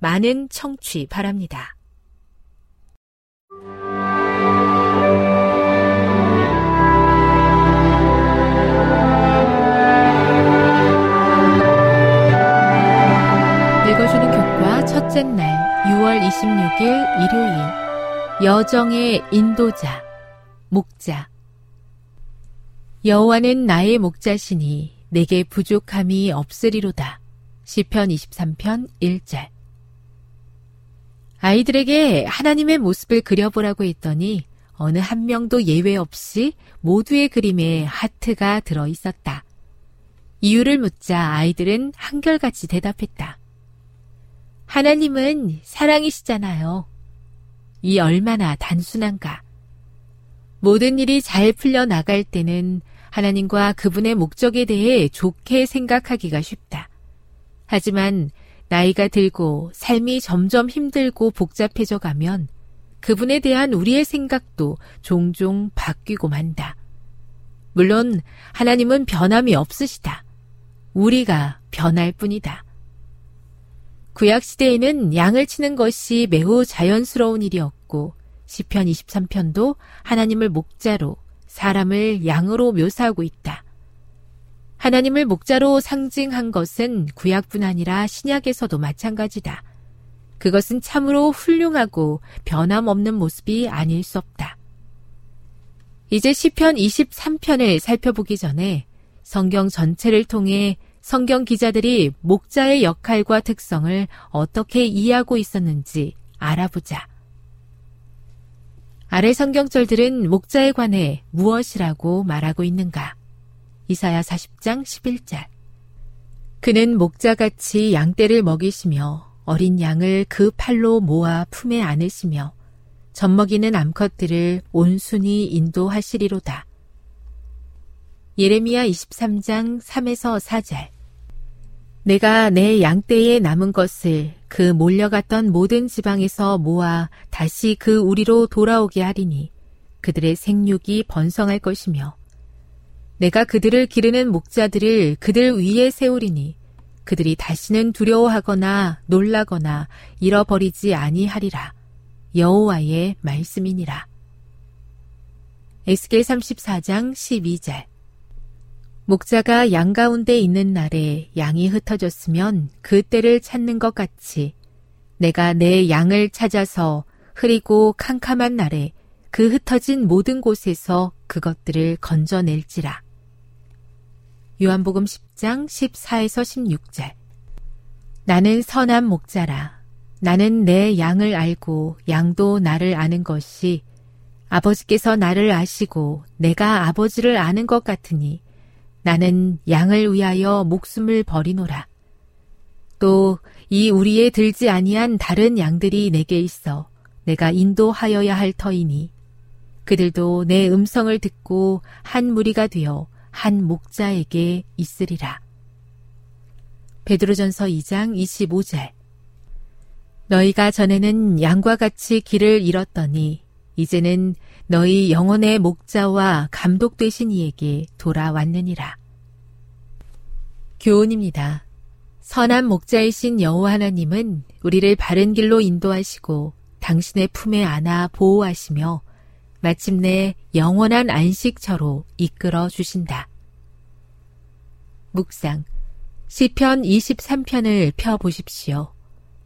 많은 청취 바랍니다. 읽어주는 교과 첫째 날 6월 26일 일요일 여정의 인도자 목자 여호와는 나의 목자시니 내게 부족함이 없으리로다. 시편 23편 1절 아이들에게 하나님의 모습을 그려보라고 했더니 어느 한 명도 예외 없이 모두의 그림에 하트가 들어 있었다. 이유를 묻자 아이들은 한결같이 대답했다. 하나님은 사랑이시잖아요. 이 얼마나 단순한가. 모든 일이 잘 풀려 나갈 때는 하나님과 그분의 목적에 대해 좋게 생각하기가 쉽다. 하지만 나이가 들고 삶이 점점 힘들고 복잡해져 가면 그분에 대한 우리의 생각도 종종 바뀌고 만다. 물론 하나님은 변함이 없으시다. 우리가 변할 뿐이다. 구약시대에는 양을 치는 것이 매우 자연스러운 일이었고, 시편 23편도 하나님을 목자로, 사람을 양으로 묘사하고 있다. 하나님을 목자로 상징한 것은 구약뿐 아니라 신약에서도 마찬가지다. 그것은 참으로 훌륭하고 변함없는 모습이 아닐 수 없다. 이제 시편 23편을 살펴보기 전에 성경 전체를 통해 성경 기자들이 목자의 역할과 특성을 어떻게 이해하고 있었는지 알아보자. 아래 성경절들은 목자에 관해 무엇이라고 말하고 있는가? 이사야 40장 11절. 그는 목자같이 양떼를 먹이시며 어린 양을 그 팔로 모아 품에 안으시며 젖먹이는 암컷들을 온순히 인도하시리로다. 예레미야 23장 3에서 4절. 내가 내 양떼에 남은 것을 그 몰려갔던 모든 지방에서 모아 다시 그 우리로 돌아오게 하리니 그들의 생육이 번성할 것이며 내가 그들을 기르는 목자들을 그들 위에 세우리니 그들이 다시는 두려워하거나 놀라거나 잃어버리지 아니하리라. 여호와의 말씀이니라. 에스겔 34장 12절 목자가 양 가운데 있는 날에 양이 흩어졌으면 그 때를 찾는 것 같이 내가 내 양을 찾아서 흐리고 캄캄한 날에 그 흩어진 모든 곳에서 그것들을 건져낼지라. 요한복음 10장 14에서 16절. 나는 선한 목자라. 나는 내 양을 알고 양도 나를 아는 것이 아버지께서 나를 아시고 내가 아버지를 아는 것 같으니 나는 양을 위하여 목숨을 버리노라. 또 이 우리에 들지 아니한 다른 양들이 내게 있어 내가 인도하여야 할 터이니 그들도 내 음성을 듣고 한 무리가 되어 한 목자에게 있으리라. 베드로전서 2장 25절 너희가 전에는 양과 같이 길을 잃었더니 이제는 너희 영혼의 목자와 감독 되신 이에게 돌아왔느니라. 교훈입니다. 선한 목자이신 여호와 하나님은 우리를 바른 길로 인도하시고 당신의 품에 안아 보호하시며 마침내 영원한 안식처로 이끌어 주신다. 묵상 시편 23편을 펴 보십시오.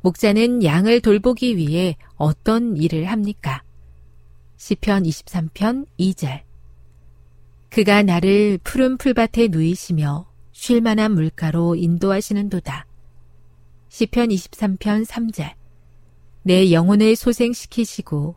목자는 양을 돌보기 위해 어떤 일을 합니까? 시편 23편 2절 그가 나를 푸른 풀밭에 누이시며 쉴 만한 물가로 인도하시는도다. 시편 23편 3절 내 영혼을 소생시키시고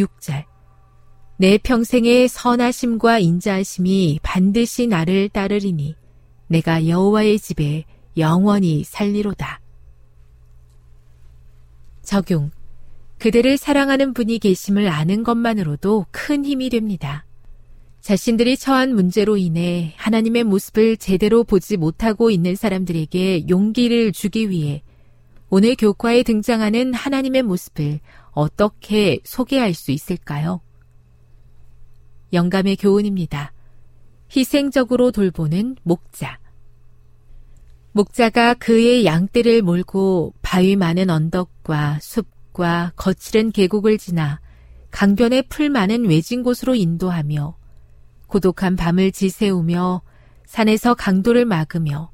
6절 내 평생의 선하심과 인자하심이 반드시 나를 따르리니 내가 여호와의 집에 영원히 살리로다. 적용 그들을 사랑하는 분이 계심을 아는 것만으로도 큰 힘이 됩니다. 자신들이 처한 문제로 인해 하나님의 모습을 제대로 보지 못하고 있는 사람들에게 용기를 주기 위해 오늘 교과에 등장하는 하나님의 모습을 어떻게 소개할 수 있을까요? 영감의 교훈입니다. 희생적으로 돌보는 목자. 목자가 그의 양떼를 몰고 바위 많은 언덕과 숲과 거칠은 계곡을 지나 강변에 풀 많은 외진 곳으로 인도하며 고독한 밤을 지새우며 산에서 강도를 막으며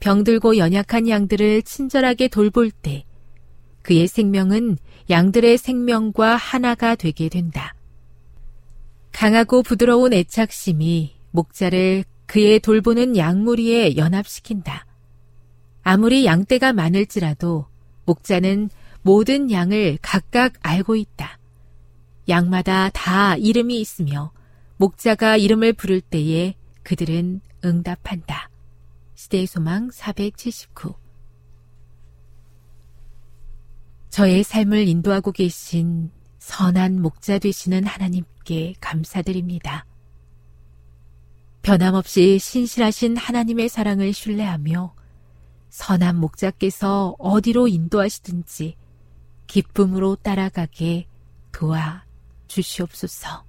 병들고 연약한 양들을 친절하게 돌볼 때 그의 생명은 양들의 생명과 하나가 되게 된다. 강하고 부드러운 애착심이 목자를 그의 돌보는 양무리에 연합시킨다. 아무리 양떼가 많을지라도 목자는 모든 양을 각각 알고 있다. 양마다 다 이름이 있으며 목자가 이름을 부를 때에 그들은 응답한다. 시대의 소망 479 저의 삶을 인도하고 계신 선한 목자 되시는 하나님께 감사드립니다. 변함없이 신실하신 하나님의 사랑을 신뢰하며 선한 목자께서 어디로 인도하시든지 기쁨으로 따라가게 도와 주시옵소서.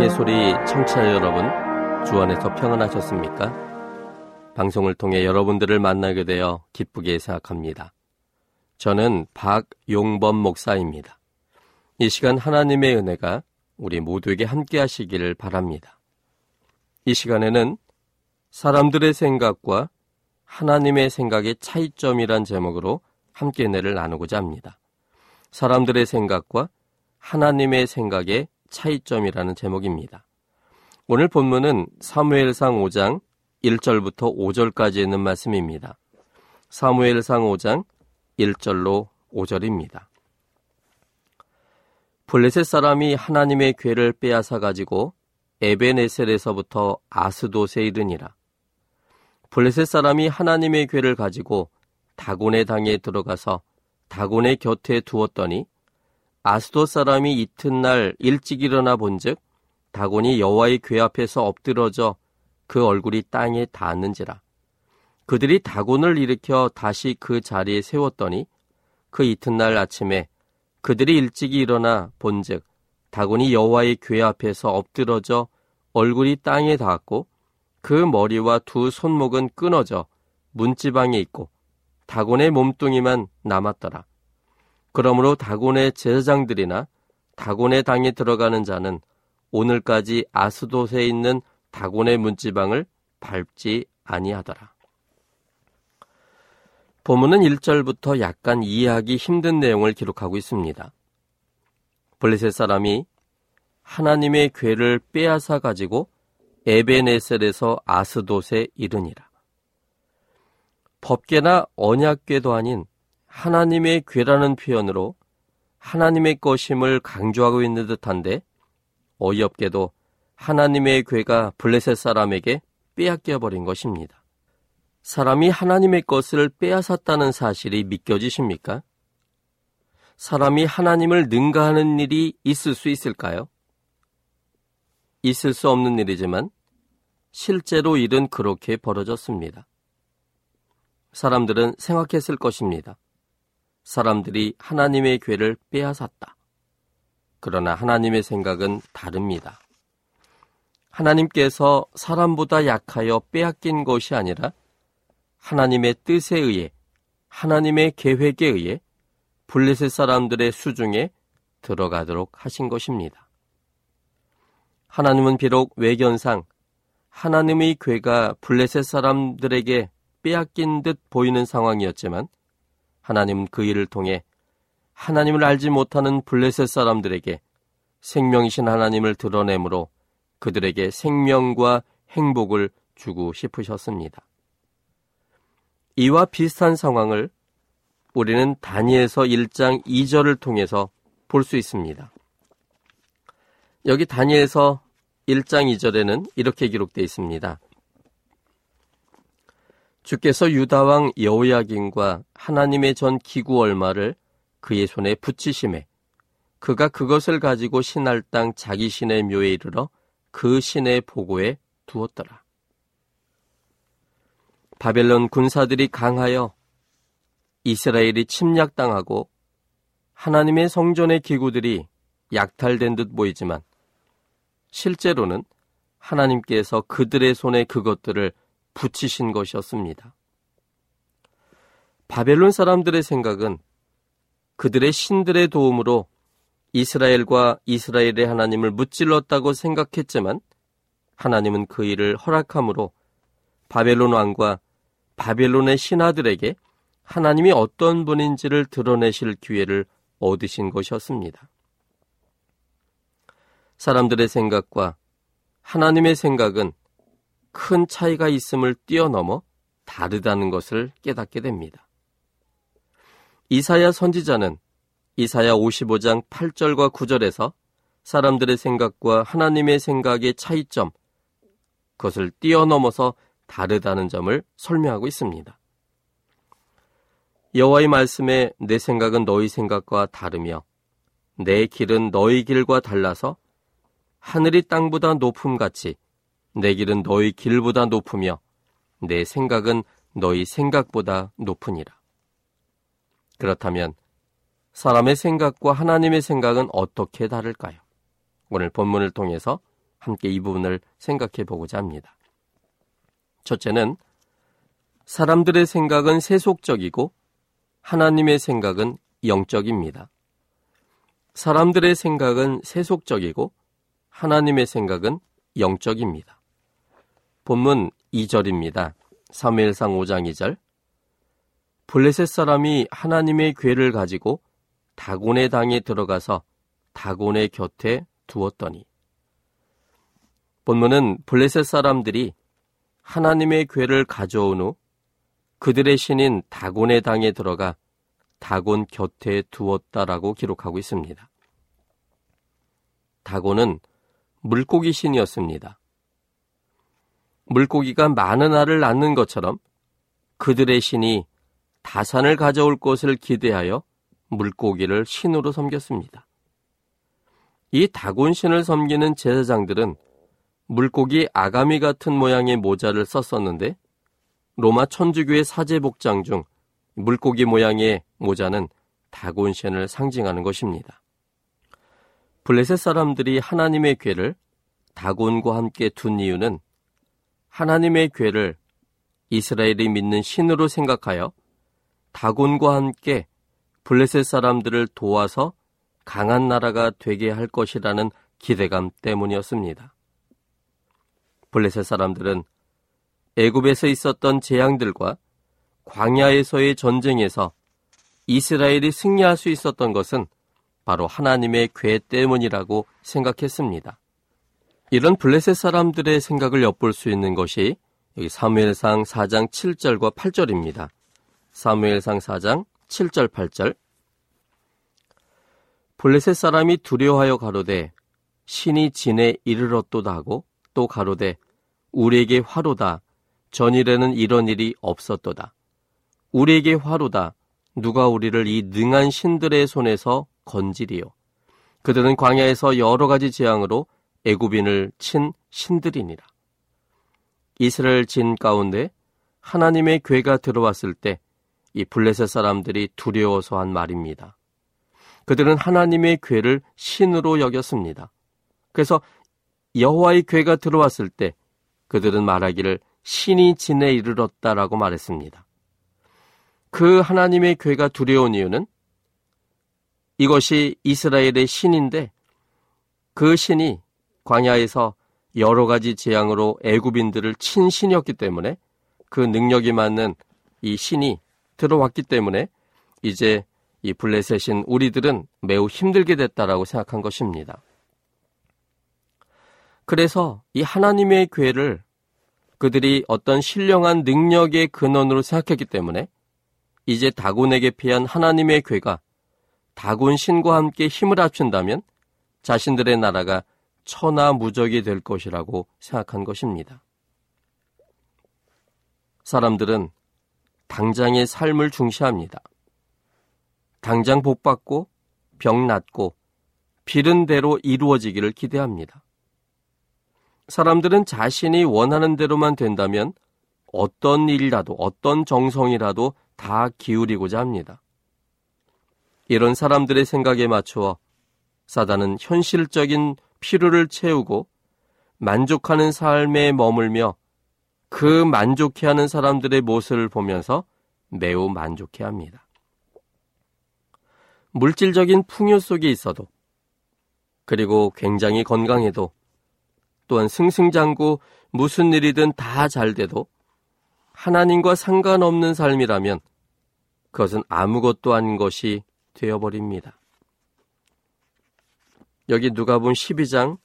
희망의 소리 청취자 여러분, 주 안에서 평안하셨습니까? 방송을 통해 여러분들을 만나게 되어 기쁘게 생각합니다. 저는 박용범 목사입니다. 이 시간 하나님의 은혜가 우리 모두에게 함께 하시기를 바랍니다. 이 시간에는 사람들의 생각과 하나님의 생각의 차이점이란 제목으로 함께 은혜를 나누고자 합니다. 사람들의 생각과 하나님의 생각의 차이점이라는 제목입니다. 오늘 본문은 사무엘상 5장 1절부터 5절까지 있는 말씀입니다. 사무엘상 5장 1절로 5절입니다. 블레셋 사람이 하나님의 괴를 빼앗아 가지고 에베네셀에서부터 아스도세 이르니라. 블레셋 사람이 하나님의 괴를 가지고 다곤의 당에 들어가서 다곤의 곁에 두었더니 아스도 사람이 이튿날 일찍 일어나 본즉 다곤이 여호와의 궤 앞에서 엎드러져 그 얼굴이 땅에 닿았는지라 그들이 다곤을 일으켜 다시 그 자리에 세웠더니 그 이튿날 아침에 그들이 일찍 일어나 본즉 다곤이 여호와의 궤 앞에서 엎드러져 얼굴이 땅에 닿았고 그 머리와 두 손목은 끊어져 문지방에 있고 다곤의 몸뚱이만 남았더라. 그러므로 다곤의 제사장들이나 다곤의 당에 들어가는 자는 오늘까지 아스돗에 있는 다곤의 문지방을 밟지 아니하더라. 본문은 1절부터 약간 이해하기 힘든 내용을 기록하고 있습니다. 블레셋 사람이 하나님의 괴를 빼앗아 가지고 에베네셀에서 아스돗에 이르니라. 법계나 언약궤도 아닌 하나님의 괴라는 표현으로 하나님의 것임을 강조하고 있는 듯한데 어이없게도 하나님의 괴가 블레셋 사람에게 빼앗겨 버린 것입니다. 사람이 하나님의 것을 빼앗았다는 사실이 믿겨지십니까? 사람이 하나님을 능가하는 일이 있을 수 있을까요? 있을 수 없는 일이지만 실제로 일은 그렇게 벌어졌습니다. 사람들은 생각했을 것입니다. 사람들이 하나님의 괴를 빼앗았다. 그러나 하나님의 생각은 다릅니다. 하나님께서 사람보다 약하여 빼앗긴 것이 아니라 하나님의 뜻에 의해 하나님의 계획에 의해 블레셋 사람들의 수중에 들어가도록 하신 것입니다. 하나님은 비록 외견상 하나님의 괴가 블레셋 사람들에게 빼앗긴 듯 보이는 상황이었지만 하나님은 그 일을 통해 하나님을 알지 못하는 블레셋 사람들에게 생명이신 하나님을 드러내므로 그들에게 생명과 행복을 주고 싶으셨습니다. 이와 비슷한 상황을 우리는 다니엘서 1장 2절을 통해서 볼 수 있습니다. 여기 다니엘서 1장 2절에는 이렇게 기록되어 있습니다. 주께서 유다왕 여호야긴과 하나님의 전 기구 얼마를 그의 손에 붙이심에 그가 그것을 가지고 신할 땅 자기 신의 묘에 이르러 그 신의 보고에 두었더라. 바벨론 군사들이 강하여 이스라엘이 침략당하고 하나님의 성전의 기구들이 약탈된 듯 보이지만 실제로는 하나님께서 그들의 손에 그것들을 붙이신 것이었습니다. 바벨론 사람들의 생각은 그들의 신들의 도움으로 이스라엘과 이스라엘의 하나님을 무찔렀다고 생각했지만 하나님은 그 일을 허락함으로 바벨론 왕과 바벨론의 신하들에게 하나님이 어떤 분인지를 드러내실 기회를 얻으신 것이었습니다. 사람들의 생각과 하나님의 생각은 큰 차이가 있음을 뛰어넘어 다르다는 것을 깨닫게 됩니다. 이사야 선지자는 이사야 55장 8절과 9절에서 사람들의 생각과 하나님의 생각의 차이점, 그것을 뛰어넘어서 다르다는 점을 설명하고 있습니다. 여호와의 말씀에 내 생각은 너희 생각과 다르며 내 길은 너희 길과 달라서 하늘이 땅보다 높음같이 내 길은 너희 길보다 높으며 내 생각은 너희 생각보다 높으니라. 그렇다면 사람의 생각과 하나님의 생각은 어떻게 다를까요? 오늘 본문을 통해서 함께 이 부분을 생각해 보고자 합니다. 첫째는 사람들의 생각은 세속적이고 하나님의 생각은 영적입니다. 사람들의 생각은 세속적이고 하나님의 생각은 영적입니다. 본문 2절입니다. 3무엘상 5장 2절. 블레셋 사람이 하나님의 괴를 가지고 다곤의 당에 들어가서 다곤의 곁에 두었더니 본문은 블레셋 사람들이 하나님의 괴를 가져온 후 그들의 신인 다곤의 당에 들어가 다곤 곁에 두었다라고 기록하고 있습니다. 다곤은 물고기 신이었습니다. 물고기가 많은 알을 낳는 것처럼 그들의 신이 다산을 가져올 것을 기대하여 물고기를 신으로 섬겼습니다. 이 다곤신을 섬기는 제사장들은 물고기 아가미 같은 모양의 모자를 썼었는데 로마 천주교의 사제복장 중 물고기 모양의 모자는 다곤신을 상징하는 것입니다. 블레셋 사람들이 하나님의 괴를 다곤과 함께 둔 이유는 하나님의 괴를 이스라엘이 믿는 신으로 생각하여 다곤과 함께 블레셋 사람들을 도와서 강한 나라가 되게 할 것이라는 기대감 때문이었습니다. 블레셋 사람들은 애굽에서 있었던 재앙들과 광야에서의 전쟁에서 이스라엘이 승리할 수 있었던 것은 바로 하나님의 괴 때문이라고 생각했습니다. 이런 블레셋 사람들의 생각을 엿볼 수 있는 것이 여기 사무엘상 4장 7절과 8절입니다. 사무엘상 4장 7절 8절 블레셋 사람이 두려워하여 가로되 신이 진에 이르렀도다 하고 또 가로되 우리에게 화로다 전일에는 이런 일이 없었도다. 우리에게 화로다 누가 우리를 이 능한 신들의 손에서 건지리요. 그들은 광야에서 여러 가지 재앙으로 애굽인을 친 신들이니라. 이스라엘 진 가운데 하나님의 괴가 들어왔을 때 이 블레셋 사람들이 두려워서 한 말입니다. 그들은 하나님의 괴를 신으로 여겼습니다. 그래서 여호와의 괴가 들어왔을 때 그들은 말하기를 신이 진에 이르렀다라고 말했습니다. 그 하나님의 괴가 두려운 이유는 이것이 이스라엘의 신인데 그 신이 광야에서 여러 가지 재앙으로 애굽인들을 친 신이었기 때문에 그 능력이 맞는 이 신이 들어왔기 때문에 이제 이 블레셋인 우리들은 매우 힘들게 됐다라고 생각한 것입니다. 그래서 이 하나님의 괴를 그들이 어떤 신령한 능력의 근원으로 생각했기 때문에 이제 다곤에게 피한 하나님의 괴가 다곤 신과 함께 힘을 합친다면 자신들의 나라가 천하무적이 될 것이라고 생각한 것입니다. 사람들은 당장의 삶을 중시합니다. 당장 복 받고 병 낫고 빌은 대로 이루어지기를 기대합니다. 사람들은 자신이 원하는 대로만 된다면 어떤 일이라도 어떤 정성이라도 다 기울이고자 합니다. 이런 사람들의 생각에 맞추어 사단은 현실적인 필요를 채우고 만족하는 삶에 머물며 그 만족해하는 사람들의 모습을 보면서 매우 만족해 합니다. 물질적인 풍요 속에 있어도 그리고 굉장히 건강해도 또한 승승장구 무슨 일이든 다 잘 돼도 하나님과 상관없는 삶이라면 그것은 아무것도 아닌 것이 되어버립니다. 여기 누가복음 12장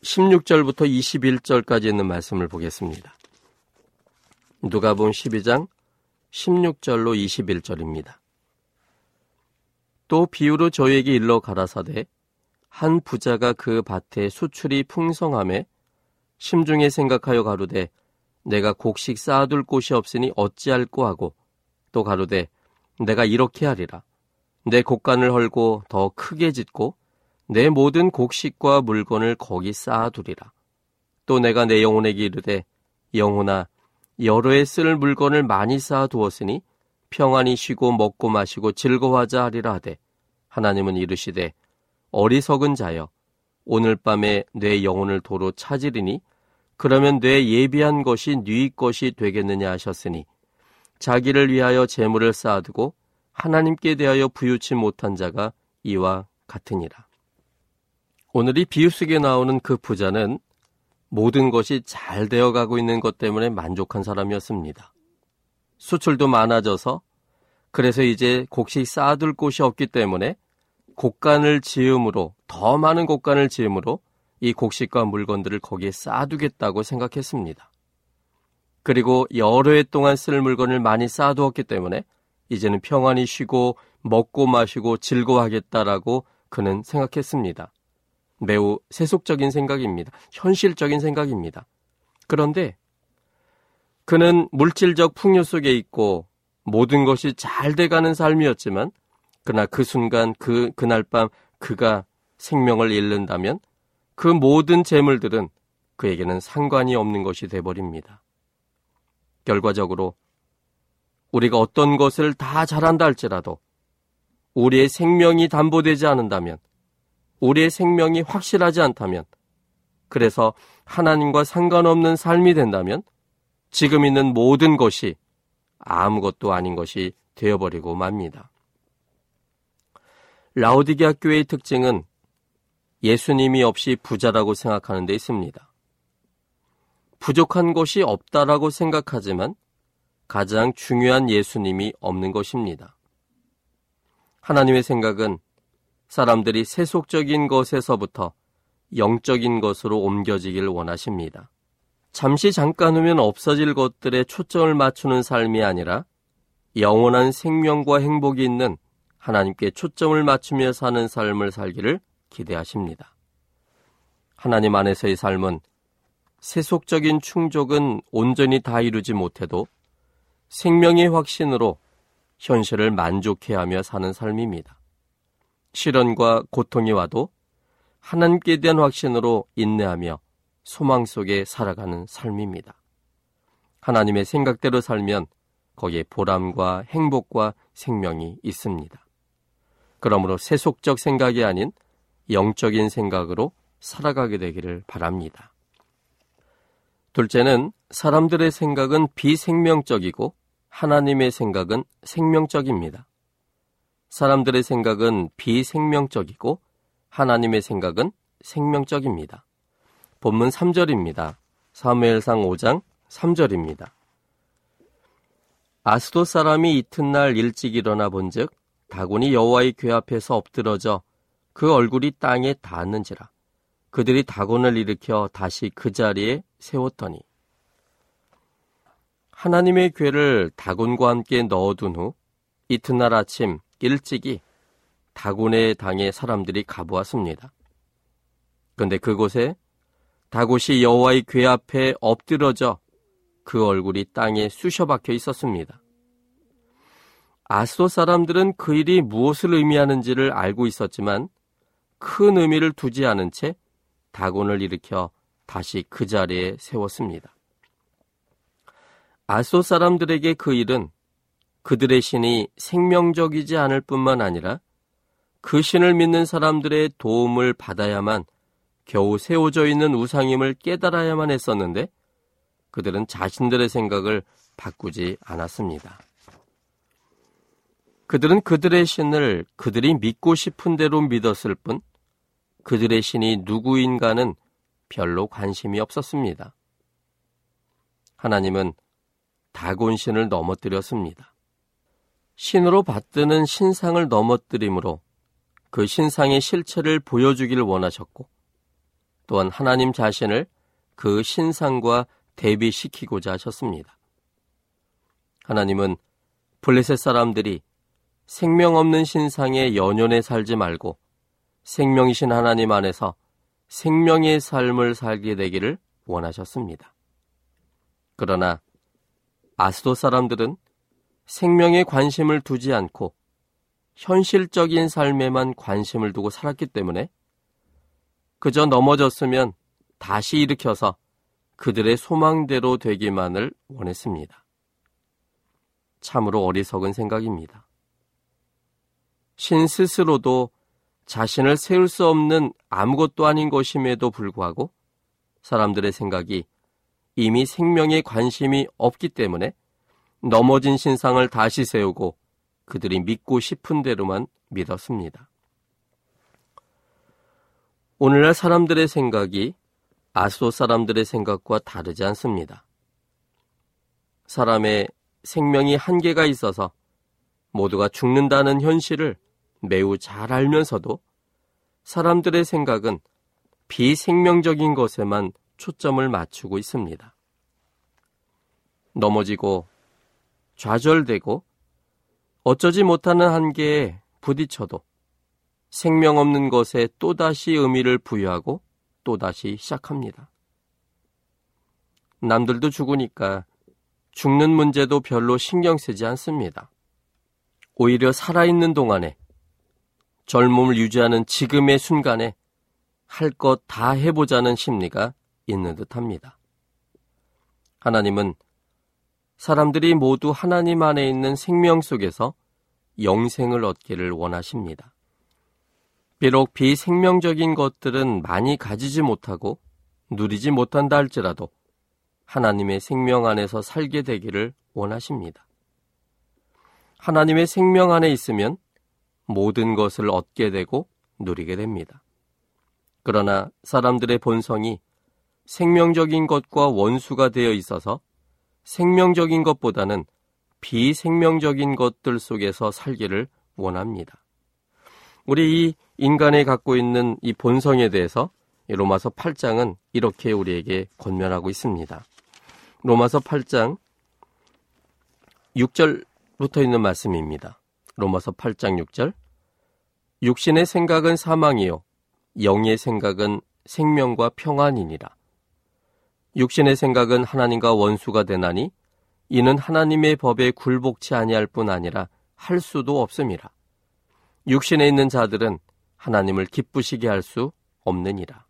16절부터 21절까지 있는 말씀을 보겠습니다. 누가복음 12장 16절로 21절입니다. 또 비유로 저에게 일러 가라사대 한 부자가 그 밭에 수출이 풍성함에 심중에 생각하여 가로되 내가 곡식 쌓아둘 곳이 없으니 어찌할꼬 하고 또 가로되 내가 이렇게 하리라 내 곡간을 헐고 더 크게 짓고 내 모든 곡식과 물건을 거기 쌓아두리라. 또 내가 내 영혼에게 이르되 영혼아 여러 해 쓸 물건을 많이 쌓아두었으니 평안히 쉬고 먹고 마시고 즐거워하자 하리라 하되 하나님은 이르시되 어리석은 자여 오늘 밤에 내 영혼을 도로 찾으리니 그러면 내 예비한 것이 네 것이 되겠느냐 하셨으니 자기를 위하여 재물을 쌓아두고 하나님께 대하여 부유치 못한 자가 이와 같으니라. 오늘 이 비유 속에 나오는 그 부자는 모든 것이 잘 되어 가고 있는 것 때문에 만족한 사람이었습니다. 수출도 많아져서 그래서 이제 곡식 쌓아둘 곳이 없기 때문에 곡간을 지음으로 더 많은 곡간을 지음으로 이 곡식과 물건들을 거기에 쌓아두겠다고 생각했습니다. 그리고 여러 해 동안 쓸 물건을 많이 쌓아두었기 때문에 이제는 평안히 쉬고 먹고 마시고 즐거워하겠다라고 그는 생각했습니다. 매우 세속적인 생각입니다. 현실적인 생각입니다. 그런데 그는 물질적 풍요 속에 있고 모든 것이 잘 돼가는 삶이었지만 그러나 그 순간 그 그날 밤 그가 생명을 잃는다면 그 모든 재물들은 그에게는 상관이 없는 것이 돼 버립니다. 결과적으로 우리가 어떤 것을 다 잘한다 할지라도 우리의 생명이 담보되지 않는다면 우리의 생명이 확실하지 않다면, 그래서 하나님과 상관없는 삶이 된다면, 지금 있는 모든 것이 아무것도 아닌 것이 되어버리고 맙니다. 라오디게아 교회의 특징은 예수님이 없이 부자라고 생각하는 데 있습니다. 부족한 것이 없다라고 생각하지만 가장 중요한 예수님이 없는 것입니다. 하나님의 생각은 사람들이 세속적인 것에서부터 영적인 것으로 옮겨지길 원하십니다. 잠시 잠깐 후면 없어질 것들에 초점을 맞추는 삶이 아니라 영원한 생명과 행복이 있는 하나님께 초점을 맞추며 사는 삶을 살기를 기대하십니다. 하나님 안에서의 삶은 세속적인 충족은 온전히 다 이루지 못해도 생명의 확신으로 현실을 만족해 하며 사는 삶입니다. 시련과 고통이 와도 하나님께 대한 확신으로 인내하며 소망 속에 살아가는 삶입니다. 하나님의 생각대로 살면 거기에 보람과 행복과 생명이 있습니다. 그러므로 세속적 생각이 아닌 영적인 생각으로 살아가게 되기를 바랍니다. 둘째는 사람들의 생각은 비생명적이고 하나님의 생각은 생명적입니다. 사람들의 생각은 비생명적이고 하나님의 생각은 생명적입니다. 본문 3절입니다. 사무엘상 5장 3절입니다. 아스도 사람이 이튿날 일찍 일어나 본즉 다곤이 여호와의 궤 앞에서 엎드러져 그 얼굴이 땅에 닿았는지라 그들이 다곤을 일으켜 다시 그 자리에 세웠더니 하나님의 궤를 다곤과 함께 넣어둔 후 이튿날 아침 일찍이 다곤의 당에 사람들이 가보았습니다. 그런데 그곳에 다곤이 여호와의 궤 앞에 엎드러져 그 얼굴이 땅에 쑤셔 박혀 있었습니다. 아스도 사람들은 그 일이 무엇을 의미하는지를 알고 있었지만 큰 의미를 두지 않은 채 다곤을 일으켜 다시 그 자리에 세웠습니다. 아소 사람들에게 그 일은 그들의 신이 생명적이지 않을 뿐만 아니라 그 신을 믿는 사람들의 도움을 받아야만 겨우 세워져 있는 우상임을 깨달아야만 했었는데 그들은 자신들의 생각을 바꾸지 않았습니다. 그들은 그들의 신을 그들이 믿고 싶은 대로 믿었을 뿐 그들의 신이 누구인가는 별로 관심이 없었습니다. 하나님은 다곤신을 넘어뜨렸습니다. 신으로 받드는 신상을 넘어뜨림으로 그 신상의 실체를 보여주기를 원하셨고 또한 하나님 자신을 그 신상과 대비시키고자 하셨습니다. 하나님은 블레셋 사람들이 생명 없는 신상에 연연해 살지 말고 생명이신 하나님 안에서 생명의 삶을 살게 되기를 원하셨습니다. 그러나 아스도 사람들은 생명에 관심을 두지 않고 현실적인 삶에만 관심을 두고 살았기 때문에 그저 넘어졌으면 다시 일으켜서 그들의 소망대로 되기만을 원했습니다. 참으로 어리석은 생각입니다. 신 스스로도 자신을 세울 수 없는 아무것도 아닌 것임에도 불구하고 사람들의 생각이 이미 생명에 관심이 없기 때문에 넘어진 신상을 다시 세우고 그들이 믿고 싶은 대로만 믿었습니다. 오늘날 사람들의 생각이 아소 사람들의 생각과 다르지 않습니다. 사람의 생명이 한계가 있어서 모두가 죽는다는 현실을 매우 잘 알면서도 사람들의 생각은 비생명적인 것에만 초점을 맞추고 있습니다. 넘어지고 좌절되고 어쩌지 못하는 한계에 부딪혀도 생명 없는 것에 또다시 의미를 부여하고 또다시 시작합니다. 남들도 죽으니까 죽는 문제도 별로 신경 쓰지 않습니다. 오히려 살아있는 동안에 젊음을 유지하는 지금의 순간에 할 것 다 해보자는 심리가 있는 듯 합니다. 하나님은 사람들이 모두 하나님 안에 있는 생명 속에서 영생을 얻기를 원하십니다. 비록 비생명적인 것들은 많이 가지지 못하고 누리지 못한다 할지라도 하나님의 생명 안에서 살게 되기를 원하십니다. 하나님의 생명 안에 있으면 모든 것을 얻게 되고 누리게 됩니다. 그러나 사람들의 본성이 생명적인 것과 원수가 되어 있어서 생명적인 것보다는 비생명적인 것들 속에서 살기를 원합니다. 우리 이 인간이 갖고 있는 이 본성에 대해서 로마서 8장은 이렇게 우리에게 권면하고 있습니다. 로마서 8장 6절부터 있는 말씀입니다. 로마서 8장 6절 육신의 생각은 사망이요 영의 생각은 생명과 평안이니라. 육신의 생각은 하나님과 원수가 되나니 이는 하나님의 법에 굴복치 아니할 뿐 아니라 할 수도 없음이라. 육신에 있는 자들은 하나님을 기쁘시게 할 수 없느니라.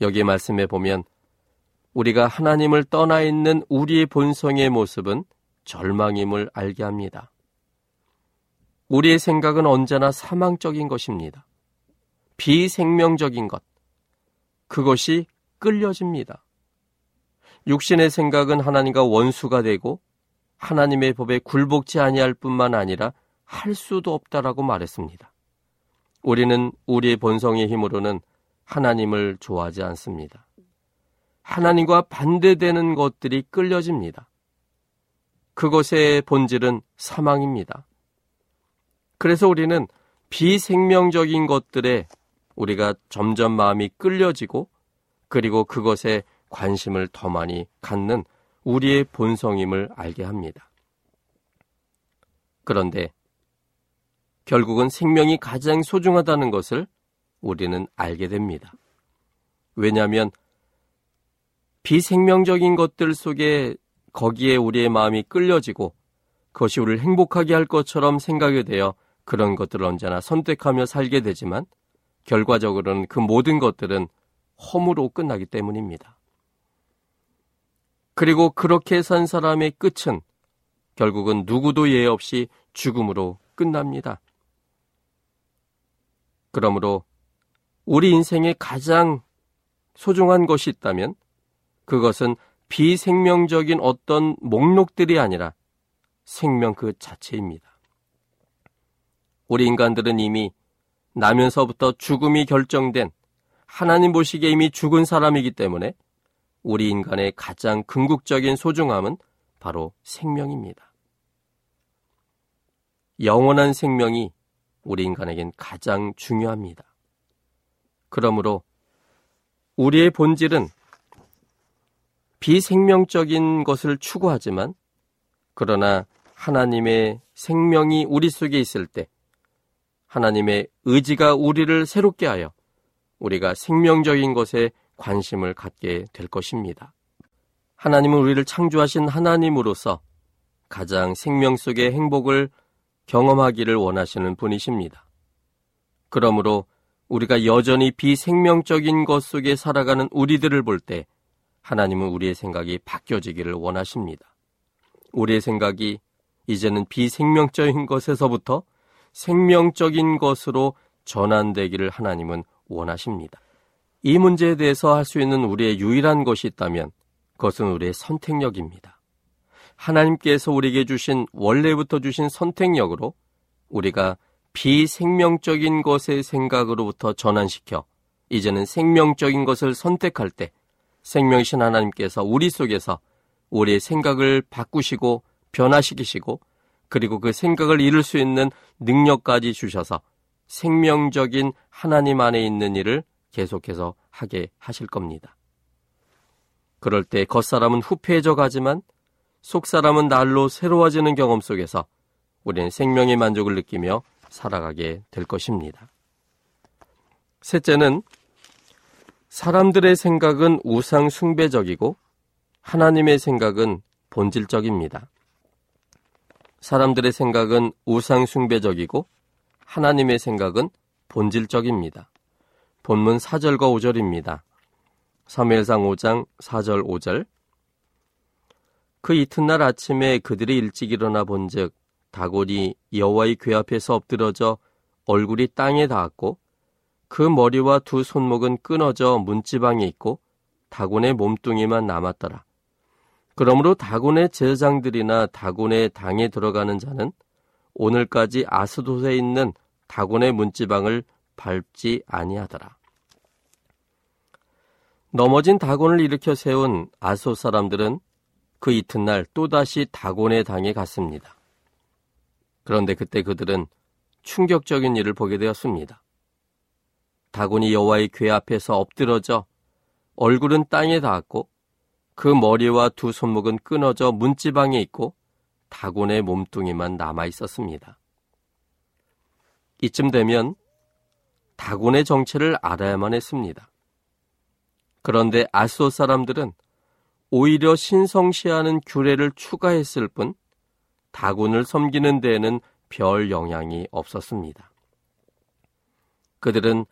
여기 말씀에 보면 우리가 하나님을 떠나 있는 우리의 본성의 모습은 절망임을 알게 합니다. 우리의 생각은 언제나 사망적인 것입니다. 비생명적인 것. 그것이 끌려집니다. 육신의 생각은 하나님과 원수가 되고 하나님의 법에 굴복지 아니할 뿐만 아니라 할 수도 없다라고 말했습니다. 우리는 우리의 본성의 힘으로는 하나님을 좋아하지 않습니다. 하나님과 반대되는 것들이 끌려집니다. 그것의 본질은 사망입니다. 그래서 우리는 비생명적인 것들에 우리가 점점 마음이 끌려지고 그리고 그것에 관심을 더 많이 갖는 우리의 본성임을 알게 합니다. 그런데 결국은 생명이 가장 소중하다는 것을 우리는 알게 됩니다. 왜냐하면 비생명적인 것들 속에 거기에 우리의 마음이 끌려지고 그것이 우리를 행복하게 할 것처럼 생각이 되어 그런 것들을 언제나 선택하며 살게 되지만 결과적으로는 그 모든 것들은 허무로 끝나기 때문입니다. 그리고 그렇게 산 사람의 끝은 결국은 누구도 예외 없이 죽음으로 끝납니다. 그러므로 우리 인생에 가장 소중한 것이 있다면 그것은 비생명적인 어떤 목록들이 아니라 생명 그 자체입니다. 우리 인간들은 이미 나면서부터 죽음이 결정된 하나님 보시기에 이미 죽은 사람이기 때문에 우리 인간의 가장 궁극적인 소중함은 바로 생명입니다. 영원한 생명이 우리 인간에겐 가장 중요합니다. 그러므로 우리의 본질은 비생명적인 것을 추구하지만 그러나 하나님의 생명이 우리 속에 있을 때 하나님의 의지가 우리를 새롭게 하여 우리가 생명적인 것에 관심을 갖게 될 것입니다. 하나님은 우리를 창조하신 하나님으로서 가장 생명 속의 행복을 경험하기를 원하시는 분이십니다. 그러므로 우리가 여전히 비생명적인 것 속에 살아가는 우리들을 볼 때 하나님은 우리의 생각이 바뀌어지기를 원하십니다. 우리의 생각이 이제는 비생명적인 것에서부터 생명적인 것으로 전환되기를 하나님은 원하십니다. 이 문제에 대해서 할 수 있는 우리의 유일한 것이 있다면 그것은 우리의 선택력입니다. 하나님께서 우리에게 주신 원래부터 주신 선택력으로 우리가 비생명적인 것의 생각으로부터 전환시켜 이제는 생명적인 것을 선택할 때 생명이신 하나님께서 우리 속에서 우리의 생각을 바꾸시고 변화시키시고 그리고 그 생각을 이룰 수 있는 능력까지 주셔서 생명적인 하나님 안에 있는 일을 계속해서 하게 하실 겁니다. 그럴 때 겉사람은 후패해져 가지만 속사람은 날로 새로워지는 경험 속에서 우리는 생명의 만족을 느끼며 살아가게 될 것입니다. 셋째는 사람들의 생각은 우상 숭배적이고 하나님의 생각은 본질적입니다. 사람들의 생각은 우상 숭배적이고 하나님의 생각은 본질적입니다. 본문 4절과 5절입니다. 3회상 5장 4절 5절 그 이튿날 아침에 그들이 일찍 일어나 본즉 다곤이 여호와의 궤 앞에서 엎드러져 얼굴이 땅에 닿았고 그 머리와 두 손목은 끊어져 문지방에 있고 다곤의 몸뚱이만 남았더라. 그러므로 다곤의 제사장들이나 다곤의 당에 들어가는 자는 오늘까지 아스돗에 있는 다곤의 문지방을 밟지 아니하더라. 넘어진 다곤을 일으켜 세운 아소 사람들은 그 이튿날 또다시 다곤의 당에 갔습니다. 그런데 그때 그들은 충격적인 일을 보게 되었습니다. 다곤이 여호와의 궤 앞에서 엎드러져 얼굴은 땅에 닿았고 그 머리와 두 손목은 끊어져 문지방에 있고 다곤의 몸뚱이만 남아 있었습니다. 이쯤 되면 다곤의 정체를 알아야만 했습니다. 그런데 아소 사람들은 오히려 신성시하는 규례를 추가했을 뿐 다곤을 섬기는 데에는 별 영향이 없었습니다. 그들은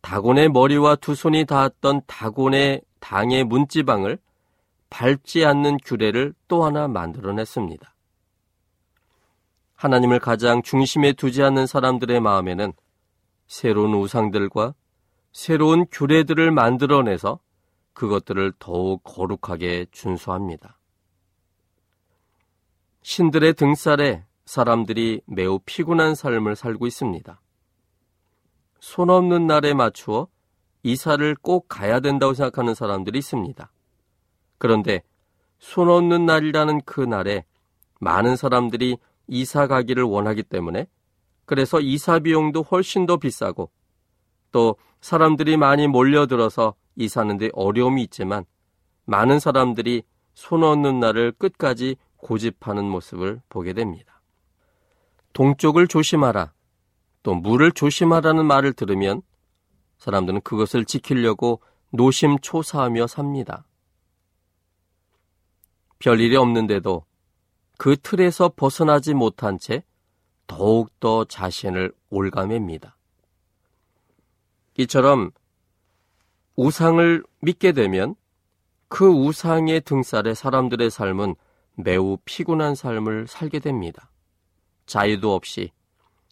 다곤의 머리와 두 손이 닿았던 다곤의 당의 문지방을 밟지 않는 규례를 또 하나 만들어냈습니다. 하나님을 가장 중심에 두지 않는 사람들의 마음에는 새로운 우상들과 새로운 규례들을 만들어내서 그것들을 더욱 거룩하게 준수합니다. 신들의 등살에 사람들이 매우 피곤한 삶을 살고 있습니다. 손 없는 날에 맞추어 이사를 꼭 가야 된다고 생각하는 사람들이 있습니다. 그런데 손 없는 날이라는 그 날에 많은 사람들이 이사 가기를 원하기 때문에 그래서 이사 비용도 훨씬 더 비싸고 또 사람들이 많이 몰려들어서 이사하는데 어려움이 있지만 많은 사람들이 손 얻는 날을 끝까지 고집하는 모습을 보게 됩니다. 동쪽을 조심하라. 또 물을 조심하라는 말을 들으면 사람들은 그것을 지키려고 노심초사하며 삽니다. 별일이 없는데도 그 틀에서 벗어나지 못한 채 더욱더 자신을 올가맵니다. 이처럼 우상을 믿게 되면 그 우상의 등살에 사람들의 삶은 매우 피곤한 삶을 살게 됩니다. 자유도 없이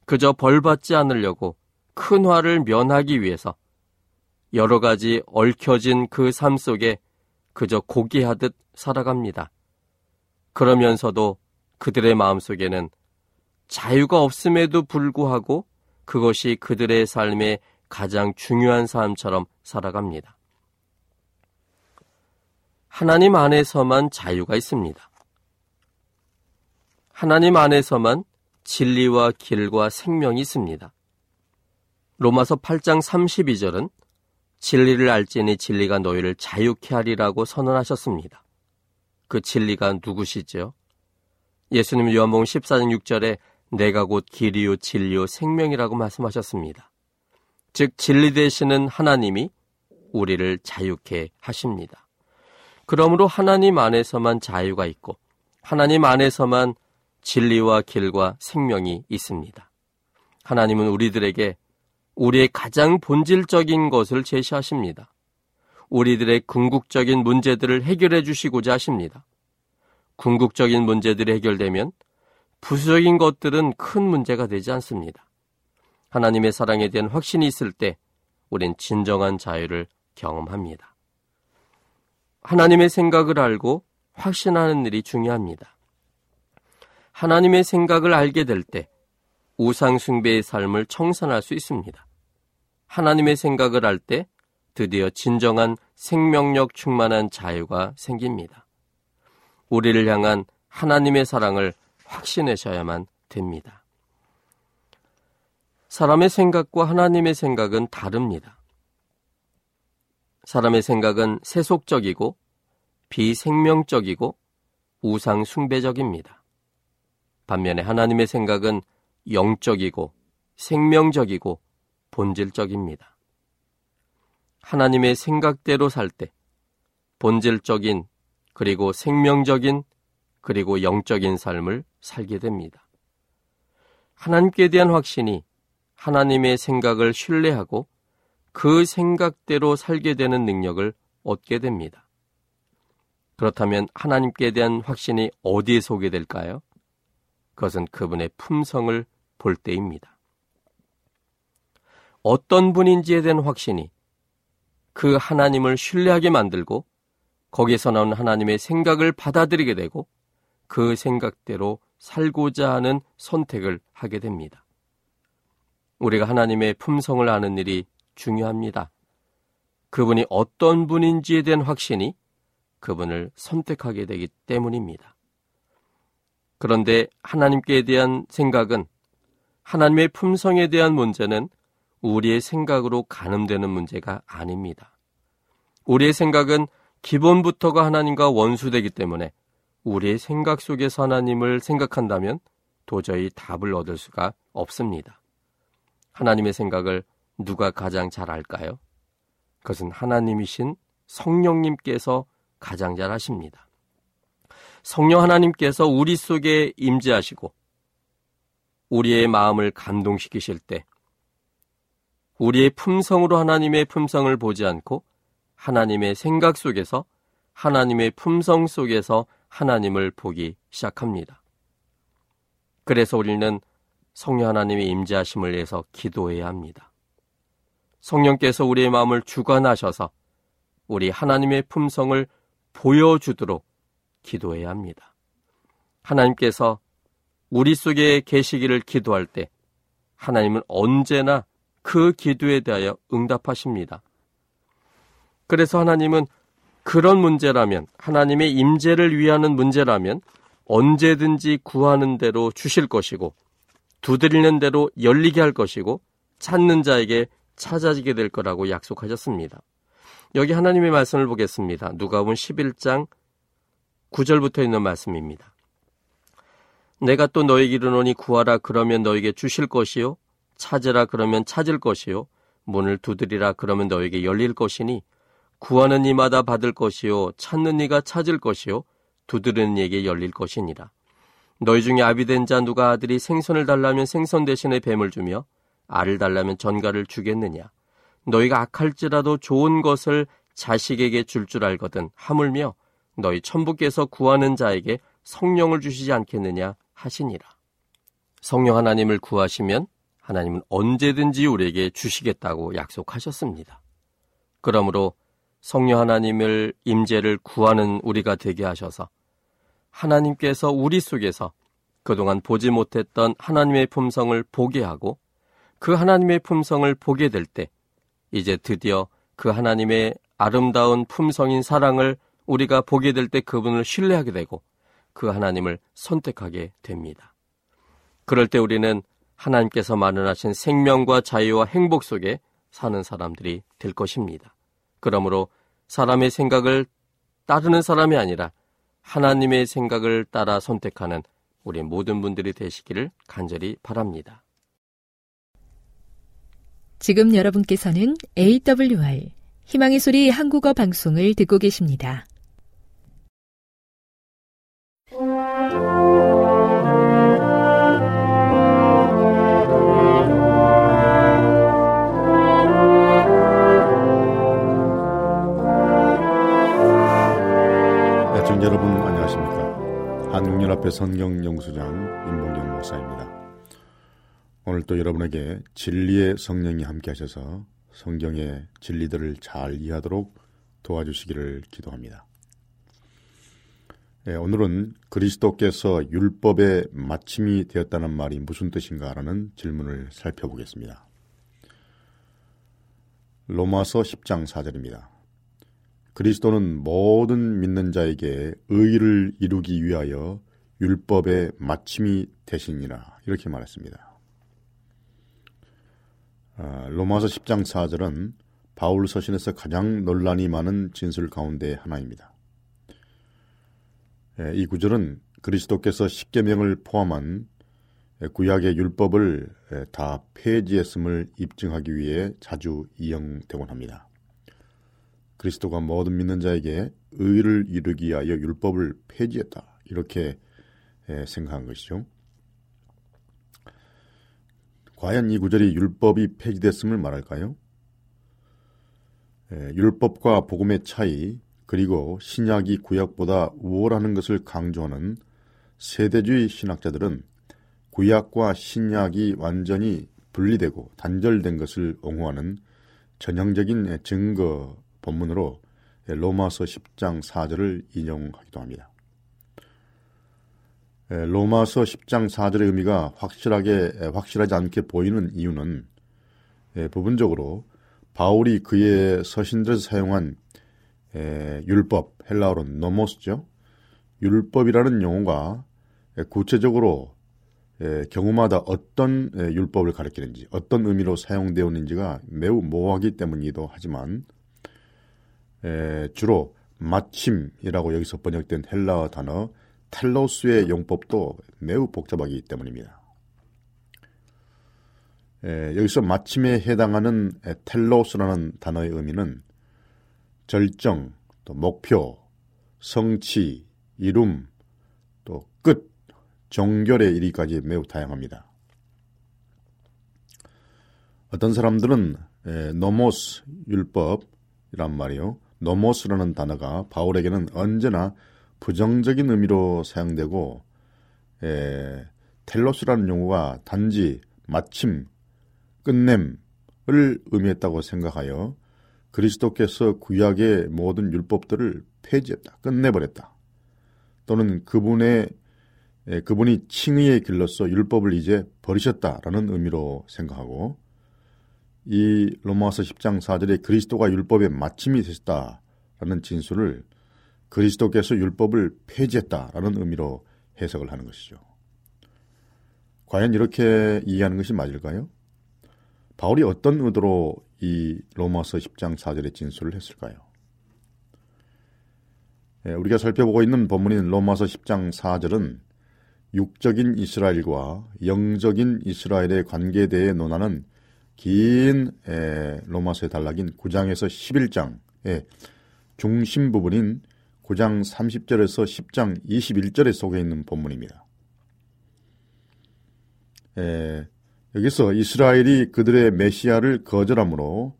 그저 벌받지 않으려고 큰 화를 면하기 위해서 여러 가지 얽혀진 그 삶 속에 그저 고기하듯 살아갑니다. 그러면서도 그들의 마음 속에는 자유가 없음에도 불구하고 그것이 그들의 삶의 가장 중요한 삶처럼 살아갑니다. 하나님 안에서만 자유가 있습니다. 하나님 안에서만 진리와 길과 생명이 있습니다. 로마서 8장 32절은 진리를 알지니 진리가 너희를 자유케 하리라고 선언하셨습니다. 그 진리가 누구시죠? 예수님 요한복음 14장 6절에 내가 곧 길이요 진리요 생명이라고 말씀하셨습니다. 즉 진리 되시는 하나님이 우리를 자유케 하십니다. 그러므로 하나님 안에서만 자유가 있고 하나님 안에서만 진리와 길과 생명이 있습니다. 하나님은 우리들에게 우리의 가장 본질적인 것을 제시하십니다. 우리들의 궁극적인 문제들을 해결해 주시고자 하십니다. 궁극적인 문제들이 해결되면 부수적인 것들은 큰 문제가 되지 않습니다. 하나님의 사랑에 대한 확신이 있을 때 우린 진정한 자유를 경험합니다. 하나님의 생각을 알고 확신하는 일이 중요합니다. 하나님의 생각을 알게 될 때 우상숭배의 삶을 청산할 수 있습니다. 하나님의 생각을 알때 드디어 진정한 생명력 충만한 자유가 생깁니다. 우리를 향한 하나님의 사랑을 확신하셔야만 됩니다. 사람의 생각과 하나님의 생각은 다릅니다. 사람의 생각은 세속적이고 비생명적이고 우상 숭배적입니다. 반면에 하나님의 생각은 영적이고 생명적이고 본질적입니다. 하나님의 생각대로 살 때 본질적인 그리고 생명적인 그리고 영적인 삶을 살게 됩니다. 하나님께 대한 확신이 하나님의 생각을 신뢰하고 그 생각대로 살게 되는 능력을 얻게 됩니다. 그렇다면 하나님께 대한 확신이 어디에 소개 될까요? 그것은 그분의 품성을 볼 때입니다. 어떤 분인지에 대한 확신이 그 하나님을 신뢰하게 만들고 거기에서 나온 하나님의 생각을 받아들이게 되고 그 생각대로 살고자 하는 선택을 하게 됩니다. 우리가 하나님의 품성을 아는 일이 중요합니다. 그분이 어떤 분인지에 대한 확신이 그분을 선택하게 되기 때문입니다. 그런데 하나님께 대한 생각은 하나님의 품성에 대한 문제는 우리의 생각으로 가늠되는 문제가 아닙니다. 우리의 생각은 기본부터가 하나님과 원수되기 때문에 우리의 생각 속에서 하나님을 생각한다면 도저히 답을 얻을 수가 없습니다. 하나님의 생각을 누가 가장 잘 알까요? 그것은 하나님이신 성령님께서 가장 잘 아십니다. 성령 하나님께서 우리 속에 임재하시고 우리의 마음을 감동시키실 때 우리의 품성으로 하나님의 품성을 보지 않고 하나님의 생각 속에서 하나님의 품성 속에서 하나님을 보기 시작합니다. 그래서 우리는 성령 하나님의 임재하심을 위해서 기도해야 합니다. 성령께서 우리의 마음을 주관하셔서 우리 하나님의 품성을 보여주도록 기도해야 합니다. 하나님께서 우리 속에 계시기를 기도할 때 하나님은 언제나 그 기도에 대하여 응답하십니다. 그래서 하나님은 그런 문제라면 하나님의 임재를 위하는 문제라면 언제든지 구하는 대로 주실 것이고 두드리는 대로 열리게 할 것이고 찾는 자에게 찾아지게 될 거라고 약속하셨습니다. 여기 하나님의 말씀을 보겠습니다. 누가복음 11장 9절부터 있는 말씀입니다. 내가 또 너에게 이르노니 구하라 그러면 너에게 주실 것이요 찾으라 그러면 찾을 것이요 문을 두드리라 그러면 너에게 열릴 것이니 구하는 이마다 받을 것이요 찾는 이가 찾을 것이요 두드리는 이에게 열릴 것이니라. 너희 중에 아비된 자 누가 아들이 생선을 달라면 생선 대신에 뱀을 주며 알을 달라면 전가를 주겠느냐? 너희가 악할지라도 좋은 것을 자식에게 줄줄 줄 알거든 하물며 너희 천부께서 구하는 자에게 성령을 주시지 않겠느냐 하시니라. 성령 하나님을 구하시면 하나님은 언제든지 우리에게 주시겠다고 약속하셨습니다. 그러므로 성령 하나님을 임재를 구하는 우리가 되게 하셔서 하나님께서 우리 속에서 그동안 보지 못했던 하나님의 품성을 보게 하고 그 하나님의 품성을 보게 될 때 이제 드디어 그 하나님의 아름다운 품성인 사랑을 우리가 보게 될 때 그분을 신뢰하게 되고 그 하나님을 선택하게 됩니다. 그럴 때 우리는 하나님께서 마련하신 생명과 자유와 행복 속에 사는 사람들이 될 것입니다. 그러므로 사람의 생각을 따르는 사람이 아니라 하나님의 생각을 따라 선택하는 우리 모든 분들이 되시기를 간절히 바랍니다. 지금 여러분께서는 AWR 희망의 소리 한국어 방송을 듣고 계십니다. 한국연합회 성경 연구소장 임봉경 목사입니다. 오늘 또 여러분에게 진리의 성령이 함께 하셔서 성경의 진리들을 잘 이해하도록 도와주시기를 기도합니다. 네, 오늘은 그리스도께서 율법의 마침이 되었다는 말이 무슨 뜻인가라는 질문을 살펴보겠습니다. 로마서 10장 4절입니다. 그리스도는 모든 믿는 자에게 의를 이루기 위하여 율법의 마침이 되시니라 이렇게 말했습니다. 아, 로마서 10장 4절은 바울 서신에서 가장 논란이 많은 진술 가운데 하나입니다. 예, 이 구절은 그리스도께서 십계명을 포함한 구약의 율법을 예, 다 폐지했음을 입증하기 위해 자주 이용되곤 합니다. 그리스도가 모든 믿는 자에게 의를 이루기 위하여 율법을 폐지했다. 이렇게 예, 생각한 것이죠. 과연 이 구절이 율법이 폐지됐음을 말할까요? 예, 율법과 복음의 차이 그리고 신약이 구약보다 우월하는 것을 강조하는 세대주의 신학자들은 구약과 신약이 완전히 분리되고 단절된 것을 옹호하는 전형적인 증거 본문으로 로마서 10장 4절을 인용하기도 합니다. 로마서 10장 4절의 의미가 확실하게 확실하지 않게 보이는 이유는 부분적으로 바울이 그의 서신들에서 사용한 율법 헬라어로 노모스죠. 율법이라는 용어가 구체적으로 경우마다 어떤 율법을 가리키는지 어떤 의미로 사용되었는지가 매우 모호하기 때문이기도 하지만 주로 마침이라고 여기서 번역된 헬라어 단어 텔로스의 용법도 매우 복잡하기 때문입니다. 여기서 마침에 해당하는 텔로스라는 단어의 의미는 절정, 또 목표, 성취, 이룸, 또 끝, 종결에 이르기까지 매우 다양합니다. 어떤 사람들은 노모스 율법이란 말이요. 노모스라는 단어가 바울에게는 언제나 부정적인 의미로 사용되고 에, 텔로스라는 용어가 단지 마침, 끝냄을 의미했다고 생각하여 그리스도께서 구약의 모든 율법들을 폐지했다, 끝내버렸다. 또는 그분의 그분이 칭의의 길로서 율법을 이제 버리셨다라는 의미로 생각하고 이 로마서 10장 4절에 그리스도가 율법의 마침이 되셨다라는 진술을 그리스도께서 율법을 폐지했다라는 의미로 해석을 하는 것이죠. 과연 이렇게 이해하는 것이 맞을까요? 바울이 어떤 의도로 이 로마서 10장 4절의 진술을 했을까요? 예, 우리가 살펴보고 있는 본문인 로마서 10장 4절은 육적인 이스라엘과 영적인 이스라엘의 관계에 대해 논하는 긴 로마서의 단락인 9장에서 11장의 중심 부분인 9장 30절에서 10장 21절에 속해 있는 본문입니다. 에, 여기서 이스라엘이 그들의 메시아를 거절함으로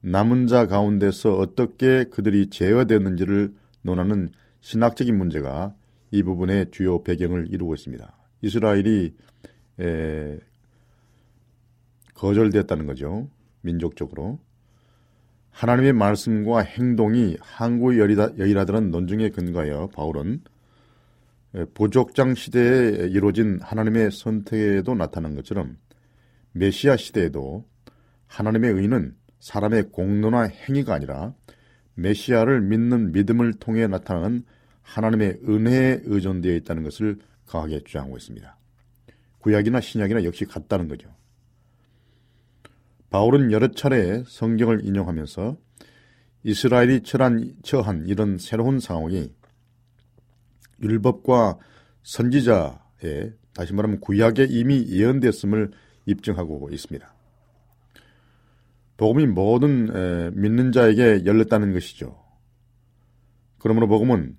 남은 자 가운데서 어떻게 그들이 제어되었는지를 논하는 신학적인 문제가 이 부분의 주요 배경을 이루고 있습니다. 이스라엘이 에, 거절되었다는 거죠. 민족적으로. 하나님의 말씀과 행동이 항구의 여일하다는 논증에 근거하여 바울은 보족장 시대에 이루어진 하나님의 선택에도 나타난 것처럼 메시아 시대에도 하나님의 의는 사람의 공로나 행위가 아니라 메시아를 믿는 믿음을 통해 나타나는 하나님의 은혜에 의존되어 있다는 것을 강하게 주장하고 있습니다. 구약이나 신약이나 역시 같다는 거죠. 바울은 여러 차례 성경을 인용하면서 이스라엘이 처한, 처한 이런 새로운 상황이 율법과 선지자의 다시 말하면 구약에 이미 예언됐음을 입증하고 있습니다. 복음이 모든 에, 믿는 자에게 열렸다는 것이죠. 그러므로 복음은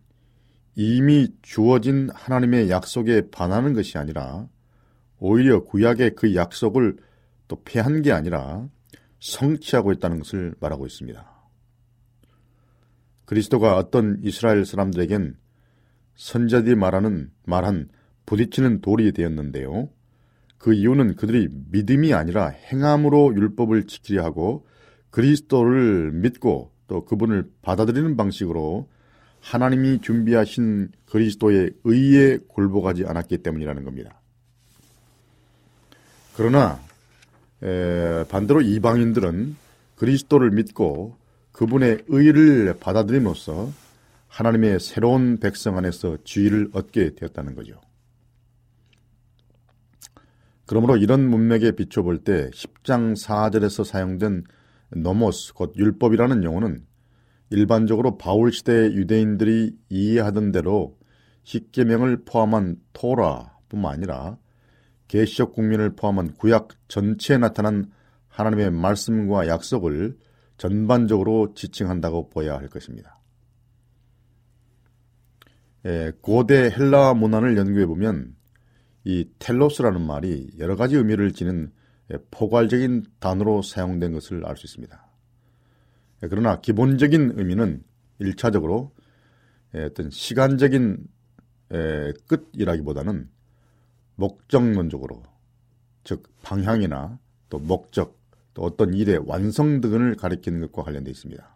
이미 주어진 하나님의 약속에 반하는 것이 아니라 오히려 구약의 그 약속을 또 패한 게 아니라 성취하고 있다는 것을 말하고 있습니다. 그리스도가 어떤 이스라엘 사람들에겐 선자들이 말하는 말한 부딪히는 돌이 되었는데요. 그 이유는 그들이 믿음이 아니라 행함으로 율법을 지키려 하고 그리스도를 믿고 또 그분을 받아들이는 방식으로 하나님이 준비하신 그리스도의 의에 굴복하지 않았기 때문이라는 겁니다. 그러나 에, 반대로 이방인들은 그리스도를 믿고 그분의 의를 받아들임으로써 하나님의 새로운 백성 안에서 지위를 얻게 되었다는 거죠. 그러므로 이런 문맥에 비춰볼 때 10장 4절에서 사용된 노모스 곧 율법이라는 용어는 일반적으로 바울 시대 유대인들이 이해하던 대로 십계명을 포함한 토라뿐만 아니라 계시적 측면을 포함한 구약 전체에 나타난 하나님의 말씀과 약속을 전반적으로 지칭한다고 보아야 할 것입니다. 예, 고대 헬라 문화를 연구해 보면 이 텔로스라는 말이 여러 가지 의미를 지닌 예, 포괄적인 단어로 사용된 것을 알 수 있습니다. 예, 그러나 기본적인 의미는 1차적으로 예, 어떤 시간적인 끝이라기보다는 목적론적으로 즉 방향이나 또 목적, 또 어떤 일의 완성 등을 가리키는 것과 관련되어 있습니다.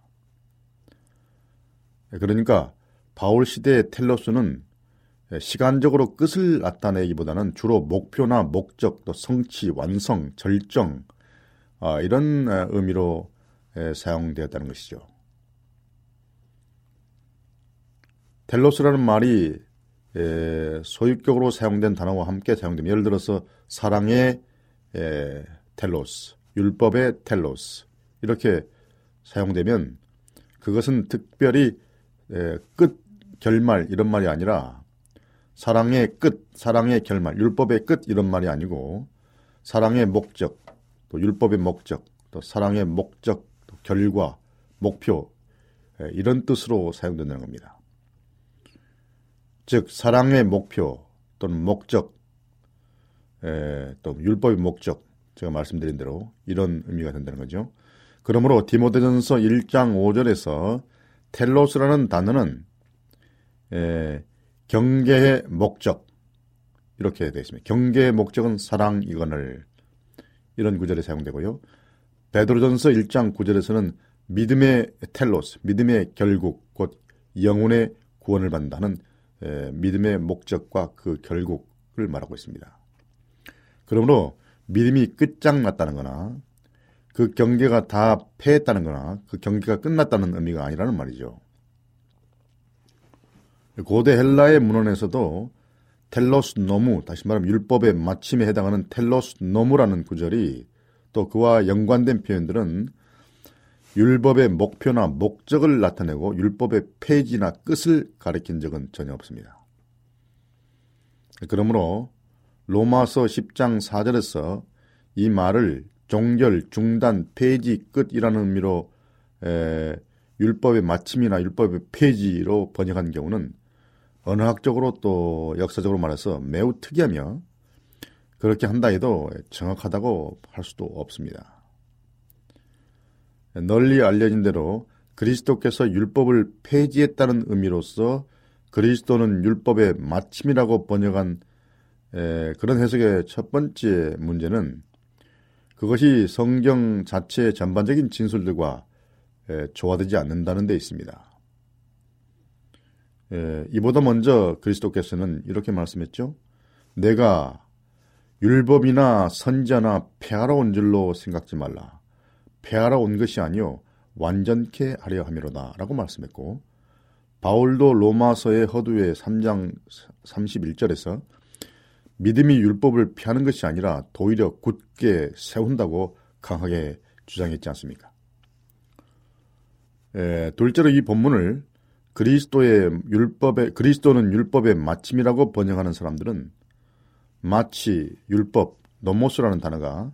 그러니까 바울 시대의 텔로스는 시간적으로 끝을 나타내기보다는 주로 목표나 목적, 또 성취, 완성, 절정 아, 이런 의미로 사용되었다는 것이죠. 텔로스라는 말이 소유격으로 사용된 단어와 함께 사용되면 예를 들어서 사랑의 텔로스, 율법의 텔로스 이렇게 사용되면 그것은 특별히 끝, 결말 이런 말이 아니라 사랑의 끝, 사랑의 결말, 율법의 끝 이런 말이 아니고 사랑의 목적, 또 율법의 목적, 또 사랑의 목적, 또 결과, 목표 이런 뜻으로 사용된다는 겁니다. 즉 사랑의 목표 또는 목적, 또 율법의 목적 제가 말씀드린 대로 이런 의미가 된다는 거죠. 그러므로 디모데전서 1장 5절에서 텔로스라는 단어는 에, 경계의 목적 이렇게 되어 있습니다. 경계의 목적은 사랑이거늘 이런 구절에 사용되고요. 베드로전서 1장 9절에서는 믿음의 텔로스, 믿음의 결국 곧 영혼의 구원을 받는다는 에, 믿음의 목적과 그 결국을 말하고 있습니다. 그러므로 믿음이 끝장났다는 거나 그 경계가 다 패했다는 거나 그 경계가 끝났다는 의미가 아니라는 말이죠. 고대 헬라의 문헌에서도 텔로스 노무, 다시 말하면 율법의 마침에 해당하는 텔로스 노무라는 구절이 또 그와 연관된 표현들은 율법의 목표나 목적을 나타내고 율법의 폐지나 끝을 가리킨 적은 전혀 없습니다. 그러므로 로마서 10장 4절에서 이 말을 종결, 중단, 폐지, 끝이라는 의미로 에, 율법의 마침이나 율법의 폐지로 번역한 경우는 언어학적으로 또 역사적으로 말해서 매우 특이하며 그렇게 한다 해도 정확하다고 할 수도 없습니다. 널리 알려진 대로 그리스도께서 율법을 폐지했다는 의미로서 그리스도는 율법의 마침이라고 번역한 에, 그런 해석의 첫 번째 문제는 그것이 성경 자체의 전반적인 진술들과 에, 조화되지 않는다는 데 있습니다. 에, 이보다 먼저 그리스도께서는 이렇게 말씀했죠. 내가 율법이나 선자나 폐하러 온 줄로 생각지 말라. 폐하러 온 것이 아니요 완전케 하려 함이로다 라고 말씀했고 바울도 로마서의 허두의 3장 31절에서 믿음이 율법을 피하는 것이 아니라 도리어 굳게 세운다고 강하게 주장했지 않습니까? 에, 둘째로 이 본문을 그리스도의 율법의 그리스도는 율법의 마침이라고 번역하는 사람들은 마치 율법 노모스라는 단어가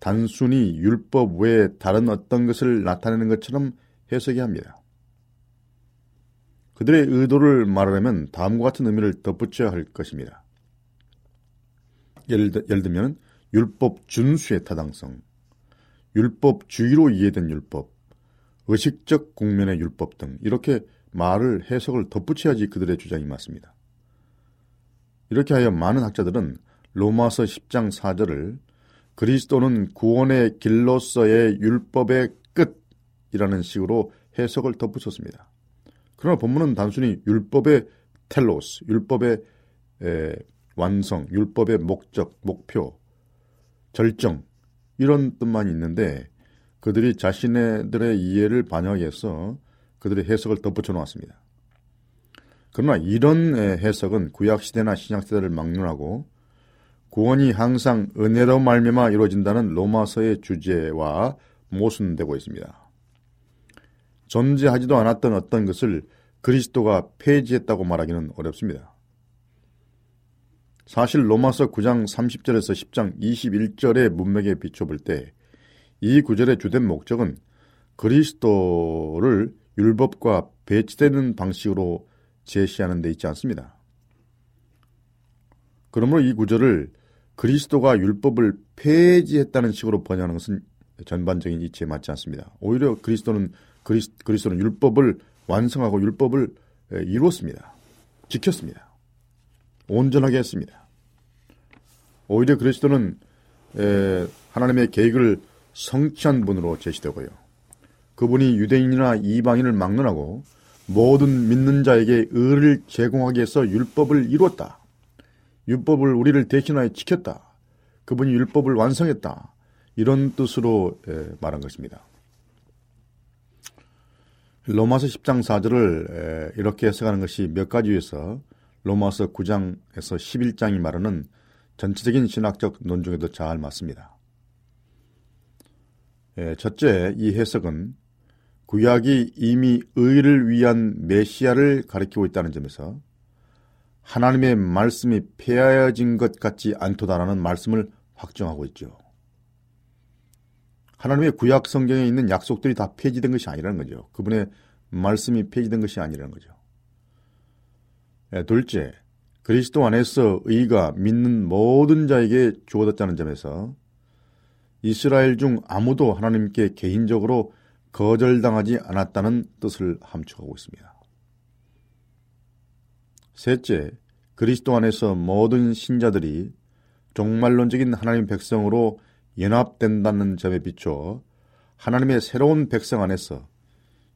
단순히 율법 외에 다른 어떤 것을 나타내는 것처럼 해석이 합니다. 그들의 의도를 말하려면 다음과 같은 의미를 덧붙여야 할 것입니다. 예를, 예를 들면 율법 준수의 타당성, 율법 주의로 이해된 율법, 의식적 국면의 율법 등 이렇게 말을 해석을 덧붙여야지 그들의 주장이 맞습니다. 이렇게 하여 많은 학자들은 로마서 10장 4절을 그리스도는 구원의 길로서의 율법의 끝이라는 식으로 해석을 덧붙였습니다. 그러나 본문은 단순히 율법의 텔로스, 율법의 에, 완성, 율법의 목적, 목표, 절정 이런 뜻만 있는데 그들이 자신들의 이해를 반영하기 위해서 그들의 해석을 덧붙여 놓았습니다. 그러나 이런 해석은 구약 시대나 신약 시대를 막론하고 구원이 항상 은혜로 말미암아 이루어진다는 로마서의 주제와 모순되고 있습니다. 존재하지도 않았던 어떤 것을 그리스도가 폐지했다고 말하기는 어렵습니다. 사실 로마서 9장 30절에서 10장 21절의 문맥에 비춰볼 때 이 구절의 주된 목적은 그리스도를 율법과 배치되는 방식으로 제시하는 데 있지 않습니다. 그러므로 이 구절을 그리스도가 율법을 폐지했다는 식으로 번역하는 것은 전반적인 이치에 맞지 않습니다. 오히려 그리스도는 그리스, 그리스도는 율법을 완성하고 율법을 이루었습니다. 지켰습니다. 온전하게 했습니다. 오히려 그리스도는 에, 하나님의 계획을 성취한 분으로 제시되고요. 그분이 유대인이나 이방인을 막론하고 모든 믿는 자에게 의를 제공하기 위해서 율법을 이루었다. 율법을 우리를 대신하여 지켰다. 그분이 율법을 완성했다. 이런 뜻으로 말한 것입니다. 로마서 10장 4절을 이렇게 해석하는 것이 몇 가지에서 로마서 9장에서 11장이 말하는 전체적인 신학적 논중에도 잘 맞습니다. 첫째, 이 해석은 구약이 이미 의를 위한 메시아를 가리키고 있다는 점에서 하나님의 말씀이 폐하여진 것 같지 않도다라는 말씀을 확정하고 있죠. 하나님의 구약 성경에 있는 약속들이 다 폐지된 것이 아니라는 거죠. 그분의 말씀이 폐지된 것이 아니라는 거죠. 네, 둘째, 그리스도 안에서 의가 믿는 모든 자에게 주어졌다는 점에서 이스라엘 중 아무도 하나님께 개인적으로 거절당하지 않았다는 뜻을 함축하고 있습니다. 셋째, 그리스도 안에서 모든 신자들이 종말론적인 하나님 백성으로 연합된다는 점에 비춰 하나님의 새로운 백성 안에서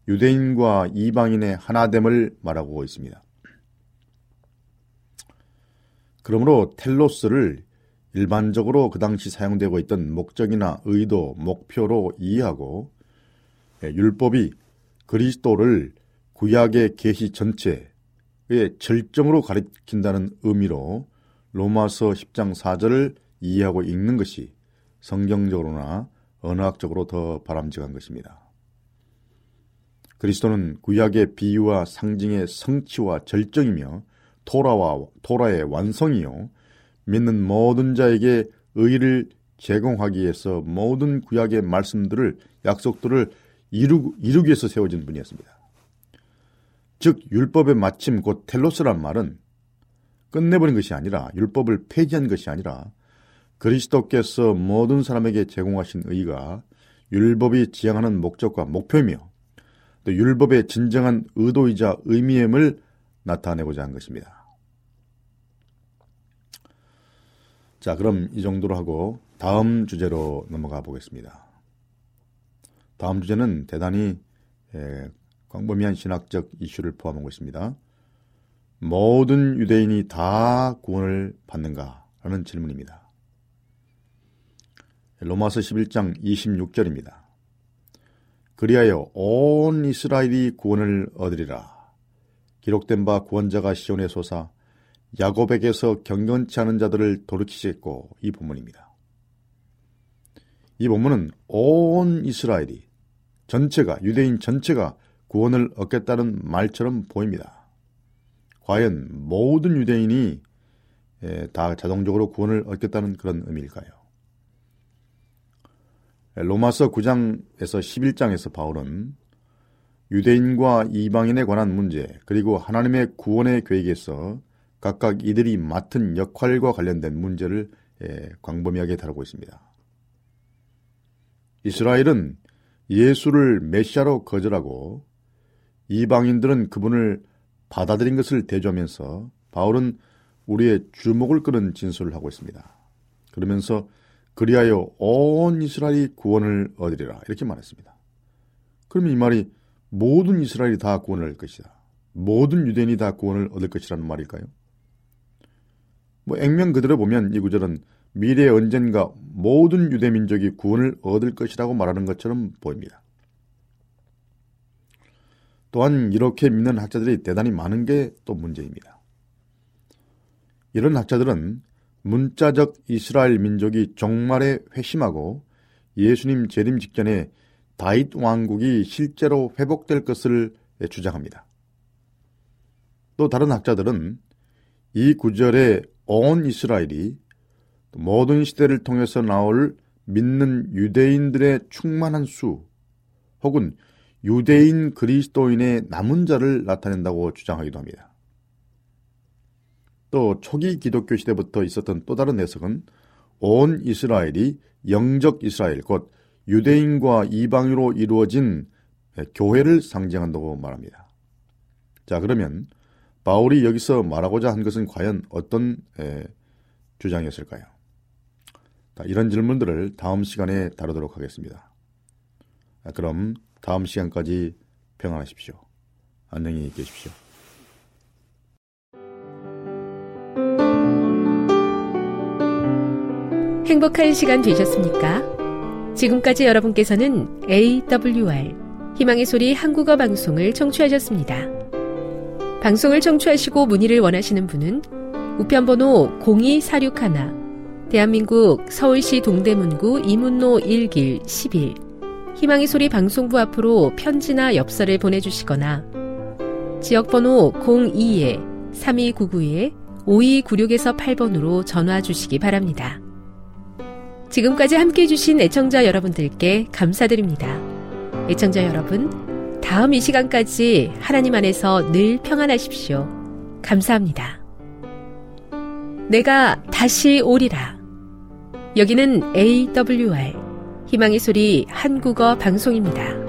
유대인과 이방인의 하나됨을 말하고 있습니다. 그러므로 텔로스를 일반적으로 그 당시 사용되고 있던 목적이나 의도, 목표로 이해하고 예, 율법이 그리스도를 구약의 계시 전체 의 절정으로 가리킨다는 의미로 로마서 10장 4절을 이해하고 읽는 것이 성경적으로나 언어학적으로 더 바람직한 것입니다. 그리스도는 구약의 비유와 상징의 성취와 절정이며 토라와 토라의 완성이요 믿는 모든 자에게 의를 제공하기 위해서 모든 구약의 말씀들을 약속들을 이루, 이루기 위해서 세워진 분이었습니다. 즉 율법의 마침 곧 텔로스란 말은 끝내버린 것이 아니라 율법을 폐지한 것이 아니라 그리스도께서 모든 사람에게 제공하신 의가 율법이 지향하는 목적과 목표이며 또 율법의 진정한 의도이자 의미임을 나타내고자 한 것입니다. 자, 그럼 이 정도로 하고 다음 주제로 넘어가 보겠습니다. 다음 주제는 대단히 예, 광범위한 신학적 이슈를 포함하고 있습니다. 모든 유대인이 다 구원을 받는가? 라는 질문입니다. 로마서 11장 26절입니다. 그리하여 온 이스라엘이 구원을 얻으리라. 기록된 바 구원자가 시온에 솟아 야곱에게서 경건치 않은 자들을 돌이키시겠고 이 본문입니다. 이 본문은 온 이스라엘이 전체가 유대인 전체가 구원을 얻겠다는 말처럼 보입니다. 과연 모든 유대인이 다 자동적으로 구원을 얻겠다는 그런 의미일까요? 로마서 9장에서 11장에서 바울은 유대인과 이방인에 관한 문제 그리고 하나님의 구원의 계획에서 각각 이들이 맡은 역할과 관련된 문제를 광범위하게 다루고 있습니다. 이스라엘은 예수를 메시아로 거절하고 이방인들은 그분을 받아들인 것을 대조하면서 바울은 우리의 주목을 끄는 진술을 하고 있습니다. 그러면서 그리하여 온 이스라엘이 구원을 얻으리라 이렇게 말했습니다. 그러면 이 말이 모든 이스라엘이 다 구원을 얻을 것이다. 모든 유대인이 다 구원을 얻을 것이라는 말일까요? 뭐 액면 그대로 보면 이 구절은 미래 언젠가 모든 유대 민족이 구원을 얻을 것이라고 말하는 것처럼 보입니다. 또한 이렇게 믿는 학자들이 대단히 많은 게 또 문제입니다. 이런 학자들은 문자적 이스라엘 민족이 종말에 회심하고 예수님 재림 직전에 다윗 왕국이 실제로 회복될 것을 주장합니다. 또 다른 학자들은 이 구절에 온 이스라엘이 모든 시대를 통해서 나올 믿는 유대인들의 충만한 수 혹은 유대인 그리스도인의 남은 자를 나타낸다고 주장하기도 합니다. 또 초기 기독교 시대부터 있었던 또 다른 해석은 온 이스라엘이 영적 이스라엘, 곧 유대인과 이방으로 이루어진 교회를 상징한다고 말합니다. 자, 그러면 바울이 여기서 말하고자 한 것은 과연 어떤 에, 주장이었을까요? 이런 질문들을 다음 시간에 다루도록 하겠습니다. 그럼 다음 시간까지 평안하십시오. 안녕히 계십시오. 행복한 시간 되셨습니까? 지금까지 여러분께서는 AWR 희망의 소리 한국어 방송을 청취하셨습니다. 방송을 청취하시고 문의를 원하시는 분은 우편번호 02461 대한민국 서울시 동대문구 이문로 1길 11 희망의 소리 방송부 앞으로 편지나 엽서를 보내주시거나 지역번호 02-3299-5296에서 8번으로 전화 주시기 바랍니다. 지금까지 함께 해주신 애청자 여러분들께 감사드립니다. 애청자 여러분, 다음 이 시간까지 하나님 안에서 늘 평안하십시오. 감사합니다. 내가 다시 오리라. 여기는 AWR 희망의 소리 한국어 방송입니다.